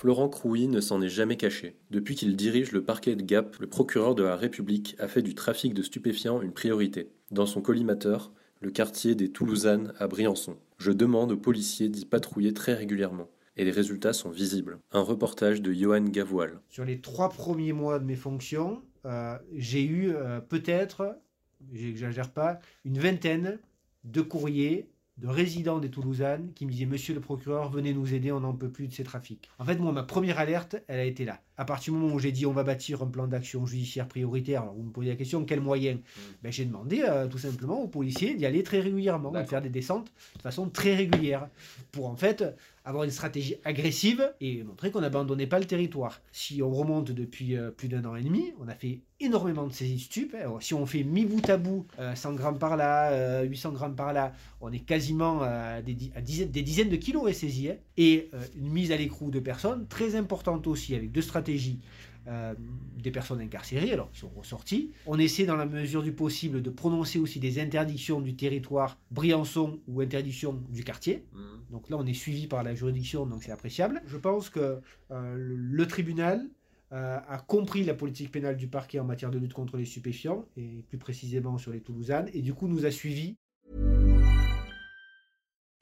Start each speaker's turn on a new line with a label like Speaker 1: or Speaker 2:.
Speaker 1: Florent Crouy ne s'en est jamais caché. Depuis qu'il dirige le parquet de Gap, le procureur de la République a fait du trafic de stupéfiants une priorité. Dans son collimateur, le quartier des Toulousanes à Briançon. Je demande aux policiers d'y patrouiller très régulièrement. Et les résultats sont visibles. Un reportage de Johan Gavoil.
Speaker 2: Sur les trois premiers mois de mes fonctions, euh, j'ai eu euh, peut-être, j'exagère pas, une vingtaine de courriers de résidents des Toulousanes qui me disaient Monsieur le procureur, venez nous aider, on n'en peut plus de ces trafics. En fait, moi, ma première alerte, elle a été là. À partir du moment où j'ai dit on va bâtir un plan d'action judiciaire prioritaire, alors vous me posez la question quels moyens? Mm. ben, J'ai demandé euh, tout simplement aux policiers d'y aller très régulièrement, de faire des descentes de façon très régulière, pour en fait avoir une stratégie agressive et montrer qu'on n'abandonnait pas le territoire. Si on remonte depuis euh, plus d'un an et demi, on a fait énormément de saisies stup. Hein. Si on fait mi bout à bout, 100 euh, grammes par là, 800 grammes par là, on est quasiment à des, dizaines, de kilos et saisis. Hein. Et une mise à l'écrou de personnes, très importante aussi, avec deux stratégies euh, des personnes incarcérées, alors qui sont ressorties. On essaie dans la mesure du possible de prononcer aussi des interdictions du territoire Briançon ou interdiction du quartier. Mmh. Donc là, on est suivi par la juridiction, donc c'est appréciable. Je pense que euh, le tribunal euh, a compris la politique pénale du parquet en matière de lutte contre les stupéfiants, et plus précisément sur les Toulousanes, et du coup nous a suivis.